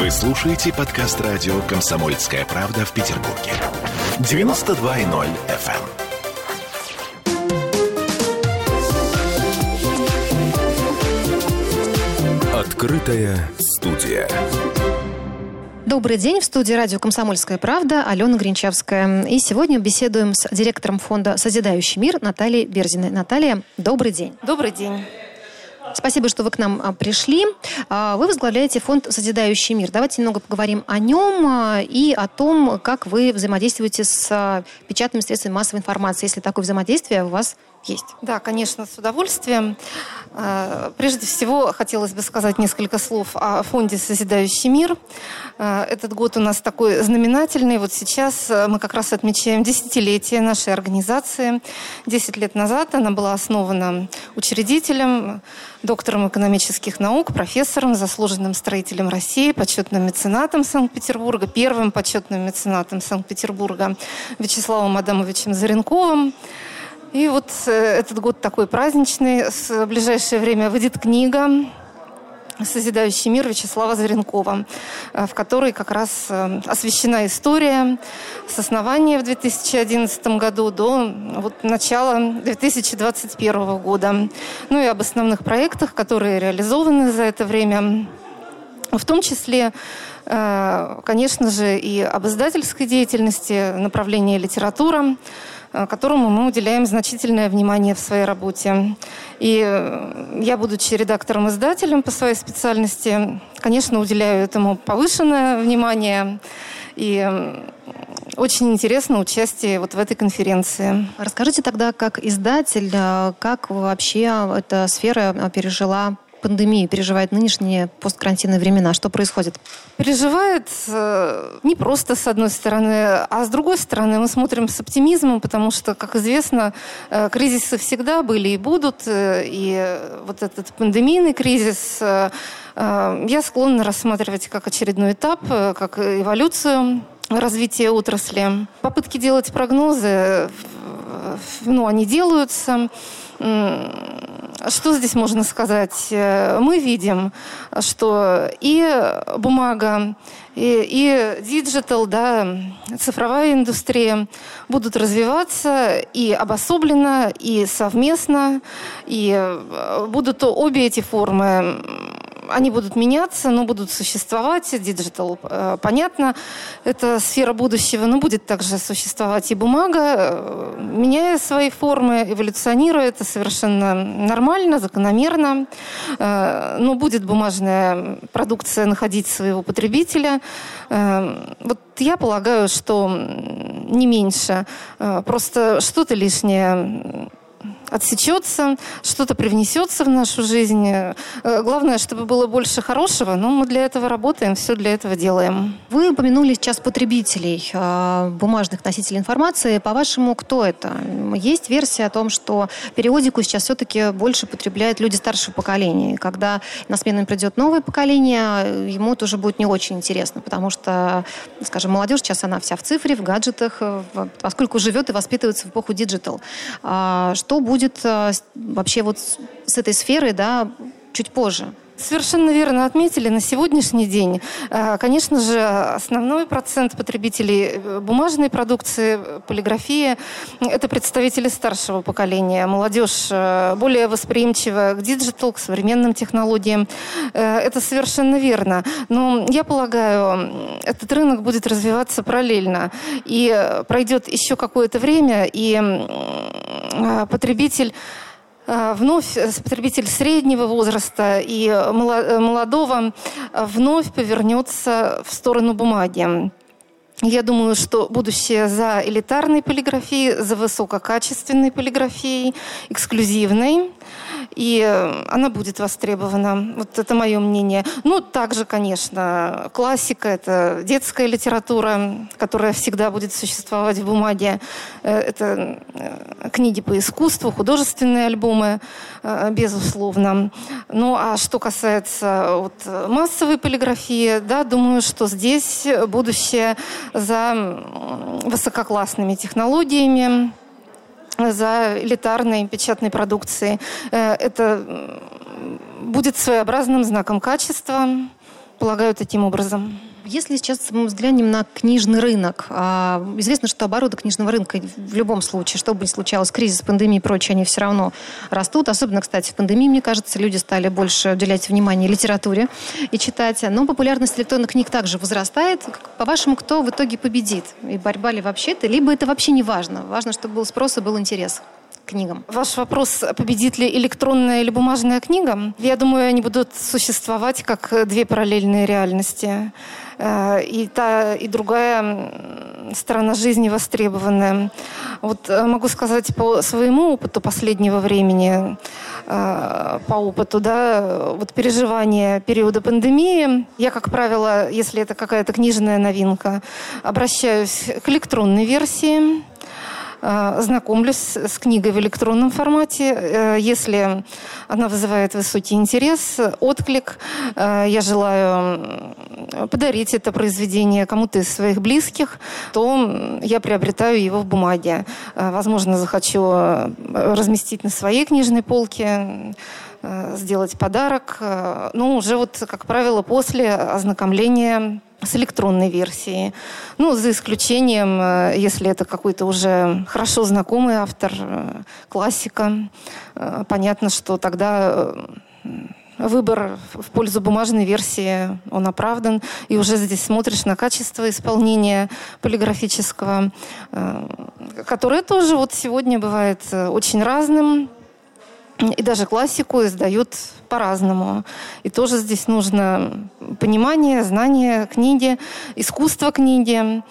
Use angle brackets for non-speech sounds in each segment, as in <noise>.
Вы слушаете подкаст радио «Комсомольская правда» в Петербурге. 92.0 FM. Открытая студия. Добрый день. В студии радио «Комсомольская правда» Алена Гринчавская. И сегодня беседуем с директором фонда «Созидающий мир» Натальей Берзиной. Наталья, добрый день. Добрый день. Спасибо, что вы к нам а, пришли. А, вы возглавляете фонд «Созидающий мир». Давайте немного поговорим о нем а, и о том, как вы взаимодействуете с печатными средствами массовой информации, если такое взаимодействие у вас есть. Да, конечно, с удовольствием. Э, прежде всего, хотелось бы сказать несколько слов о фонде «Созидающий мир». Э, этот год у нас такой знаменательный. Вот сейчас э, мы как раз отмечаем десятилетие нашей организации. Десять лет назад она была основана учредителем, доктором экономических наук, профессором, заслуженным строителем России, почетным меценатом Санкт-Петербурга, первым почетным меценатом Санкт-Петербурга Вячеславом Адамовичем Заренковым. И вот э, этот год такой праздничный. В ближайшее время выйдет книга «Созидающий мир» Вячеслава Зверенкова, э, в которой как раз э, освещена история с основания в 2011 году до вот, начала 2021 года. Ну и об основных проектах, которые реализованы за это время. В том числе, конечно же, и об издательской деятельности, направлении литература, которому мы уделяем значительное внимание в своей работе. И э, я, будучи редактором-издателем по своей специальности, конечно, уделяю этому повышенное внимание. И э, очень интересно участие вот в этой конференции. Расскажите тогда, как издатель, как вообще эта сфера пережила пандемию переживает нынешние посткарантинные времена? Что происходит? Переживает э, не просто с одной стороны, а с другой стороны мы смотрим с оптимизмом, потому что, как известно, э, кризисы всегда были и будут, э, и вот этот пандемийный кризис э, э, я склонна рассматривать как очередной этап, э, как эволюцию развития отрасли. Попытки делать прогнозы, э, ну, они делаются. Что здесь можно сказать? Э, мы видим, что и бумага, и, digital, да, цифровая индустрия будут развиваться и обособленно, и совместно, и э, будут обе эти формы они будут меняться, но будут существовать. Digital, э, понятно, это сфера будущего, но будет также существовать и бумага, э, меняя свои формы, эволюционируя. Это совершенно нормально, закономерно. Э, но будет бумажная продукция находить своего потребителя. Вот я полагаю, что не меньше. Просто что-то лишнее отсечется, что-то привнесется в нашу жизнь. Э, главное, чтобы было больше хорошего, но мы для этого работаем, все для этого делаем. Вы упомянули сейчас потребителей э, бумажных носителей информации. По-вашему, кто это? Есть версия о том, что периодику сейчас все-таки больше потребляют люди старшего поколения. когда на смену придет новое поколение, ему тоже будет не очень интересно, потому что, скажем, молодежь сейчас она вся в цифре, в гаджетах, поскольку живет и воспитывается в эпоху digital. А что будет будет э, вообще вот с этой сферой, да, чуть позже? Совершенно верно отметили. На сегодняшний день, э, конечно же, основной процент потребителей э, бумажной продукции, полиграфии – это представители старшего поколения. Молодежь более восприимчива к digital, к современным технологиям. Это совершенно верно. Но я полагаю, этот рынок будет развиваться параллельно. И пройдет еще какое-то время, и потребитель э, вновь э, потребитель среднего возраста и молодого вновь повернется в сторону бумаги. Я думаю, что будущее за элитарной полиграфией, за высококачественной полиграфией, эксклюзивной и э, она будет востребована. Вот это мое мнение. Ну, также, конечно, классика – это детская литература, которая всегда будет существовать в бумаге. Э, это э, книги по искусству, художественные альбомы, безусловно. Ну, а что касается вот, массовой полиграфии, да, думаю, что здесь будущее за высококлассными технологиями, за элитарной печатной продукцией. Э, это будет своеобразным знаком качества, полагаю таким образом. Если сейчас мы взглянем на книжный рынок, а, известно, что обороты книжного рынка в любом случае, что бы ни случалось, кризис, пандемия и прочее, они все равно растут. Особенно, кстати, в пандемии, мне кажется, люди стали больше уделять внимание литературе и читать. Но популярность электронных книг также возрастает. По-вашему, кто в итоге победит? И борьба ли вообще это? Либо это вообще не важно? Важно, чтобы был спрос и был интерес книгам. Ваш вопрос, победит ли электронная или бумажная книга? Я думаю, они будут существовать как две параллельные реальности. Э, и та, и другая сторона жизни востребованная. Вот э, могу сказать по своему опыту последнего времени, э, по опыту, да, вот переживания периода пандемии, я, как правило, если это какая-то книжная новинка, обращаюсь к электронной версии, знакомлюсь с книгой в электронном формате. Э, если она вызывает высокий интерес, отклик, э, я желаю подарить это произведение кому-то из своих близких, то я приобретаю его в бумаге. Возможно, захочу разместить на своей книжной полке, сделать подарок. Ну, уже вот, как правило, после ознакомления с электронной версией. Ну, за исключением, э, если это какой-то уже хорошо знакомый автор, э, классика. Э, понятно, что тогда выбор в пользу бумажной версии, он оправдан. И уже здесь смотришь на качество исполнения полиграфического, которое тоже вот сегодня бывает очень разным. И даже классику издают по-разному. И тоже здесь нужно понимание, знание книги, искусство книги,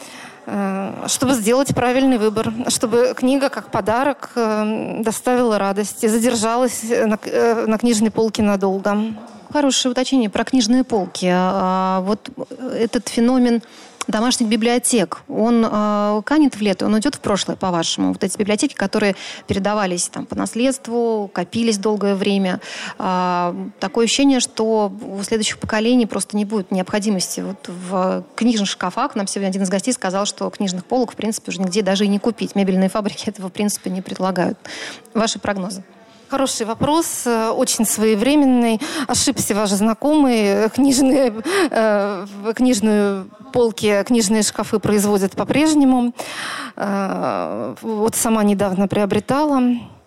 э, чтобы сделать правильный выбор, чтобы книга как подарок э, доставила радость и задержалась на, э, на книжной полке надолго. Хорошее уточнение про книжные полки. А, вот этот феномен домашних библиотек, он э, канет в лето, он идет в прошлое, по-вашему? Вот эти библиотеки, которые передавались там по наследству, копились долгое время. Э, такое ощущение, что у следующих поколений просто не будет необходимости вот в книжных шкафах. Нам сегодня один из гостей сказал, что книжных полок, в принципе, уже нигде даже и не купить. Мебельные фабрики <laughs> этого, в принципе, не предлагают. Ваши прогнозы? Хороший вопрос, э, очень своевременный. Ошибся ваш знакомый. Книжные, э, книжную полки, книжные шкафы производят по-прежнему. Э, вот сама недавно приобретала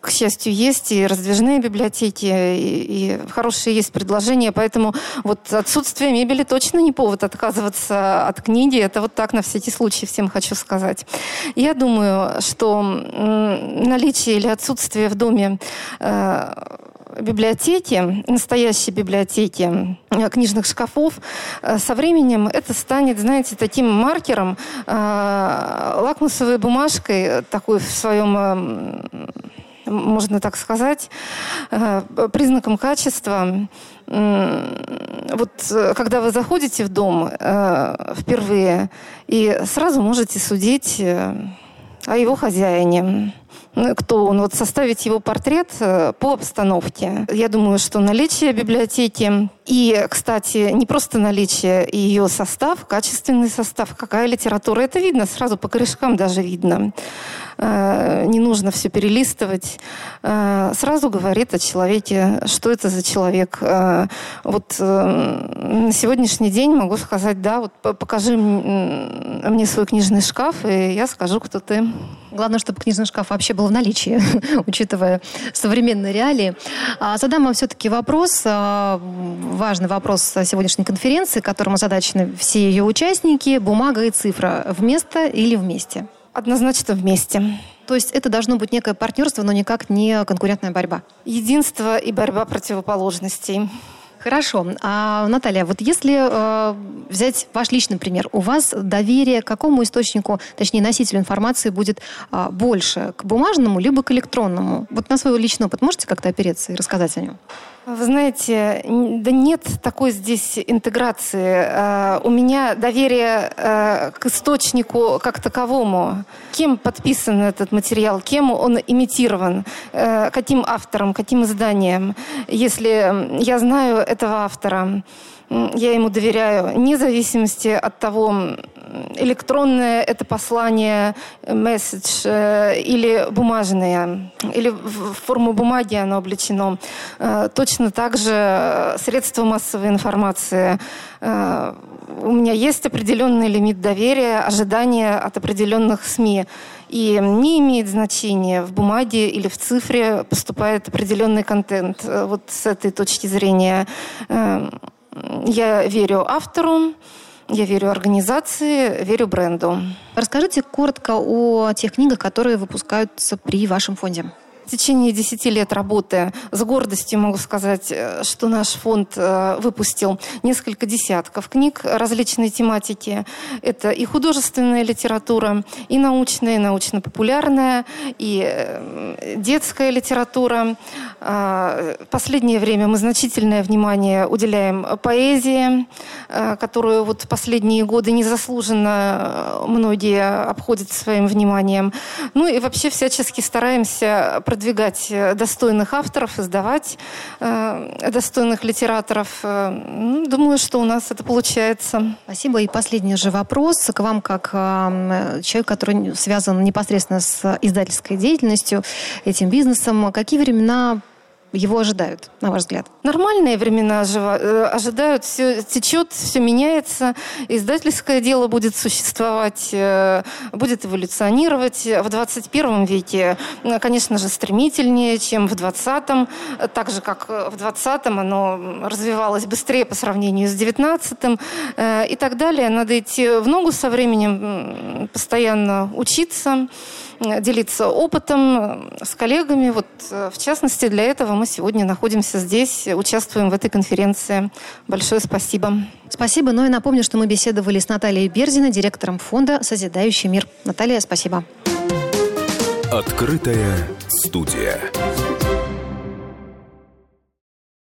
к счастью, есть и раздвижные библиотеки, и, и хорошие есть предложения, поэтому вот отсутствие мебели точно не повод отказываться от книги. Это вот так на всякий случай всем хочу сказать. Я думаю, что наличие или отсутствие в доме э, библиотеки, настоящей библиотеки э, книжных шкафов, э, со временем это станет, знаете, таким маркером, э, лакмусовой бумажкой, такой в своем можно так сказать, э, признаком качества. Вот э, когда вы заходите в дом э, впервые и сразу можете судить о его хозяине. Ну, кто он, вот составить его портрет по обстановке. Я думаю, что наличие библиотеки и, кстати, не просто наличие ее состав, качественный состав, какая литература, это видно сразу по корешкам даже видно. Э, не нужно все перелистывать. Э, сразу говорит о человеке, что это за человек. Вот на сегодняшний день могу сказать, да, вот покажи мне свой книжный шкаф, и я скажу, кто ты. Главное, чтобы книжный шкаф вообще был в наличии, <laughs> учитывая современные реалии. А задам вам все-таки вопрос, а, важный вопрос сегодняшней конференции, которому озадачены все ее участники. Бумага и цифра вместо или вместе? Однозначно вместе. То есть это должно быть некое партнерство, но никак не конкурентная борьба? Единство и борьба противоположностей. Хорошо. А, Наталья, вот если э, взять ваш личный пример, у вас доверие к какому источнику, точнее носителю информации будет э, больше, к бумажному либо к электронному? Вот на свой личный опыт можете как-то опереться и рассказать о нем? Вы знаете, да нет такой здесь интеграции. Э, у меня доверие э, к источнику как таковому. Кем подписан этот материал, кем он имитирован, э, каким автором, каким изданием. Если я знаю этого автора, я ему доверяю, вне зависимости от того, электронное это послание, месседж, или бумажное, или в форму бумаги оно облечено. Точно так же средства массовой информации. У меня есть определенный лимит доверия, ожидания от определенных СМИ. И не имеет значения, в бумаге или в цифре поступает определенный контент. Вот с этой точки зрения я верю автору, я верю организации, верю бренду. Расскажите коротко о тех книгах, которые выпускаются при вашем фонде. В течение 10 лет работы с гордостью могу сказать, э, что наш фонд э, выпустил несколько десятков книг различной тематики. Это и художественная литература, и научная, и научно-популярная, и э, детская литература. А, в последнее время мы значительное внимание уделяем поэзии, которую вот последние годы незаслуженно многие обходят своим вниманием. Ну и вообще всячески стараемся продвигать э, достойных авторов, издавать э, достойных литераторов. Э, ну, думаю, что у нас это получается. Спасибо. И последний же вопрос к вам, как э, человек, который связан непосредственно с издательской деятельностью, этим бизнесом. Какие времена его ожидают, на ваш взгляд? Нормальные времена э, ожидают, все течет, все меняется, издательское дело будет существовать, э, будет эволюционировать. В 21 веке, э, конечно же, стремительнее, чем в 20-м, так же, как в 20-м оно развивалось быстрее по сравнению с 19-м и так далее. Надо идти в ногу со временем, постоянно учиться, делиться опытом с коллегами. Вот, в частности, для этого мы сегодня находимся здесь, участвуем в этой конференции. Большое спасибо. Спасибо. Ну и напомню, что мы беседовали с Натальей Берзиной, директором фонда «Созидающий мир». Наталья, спасибо. Открытая студия.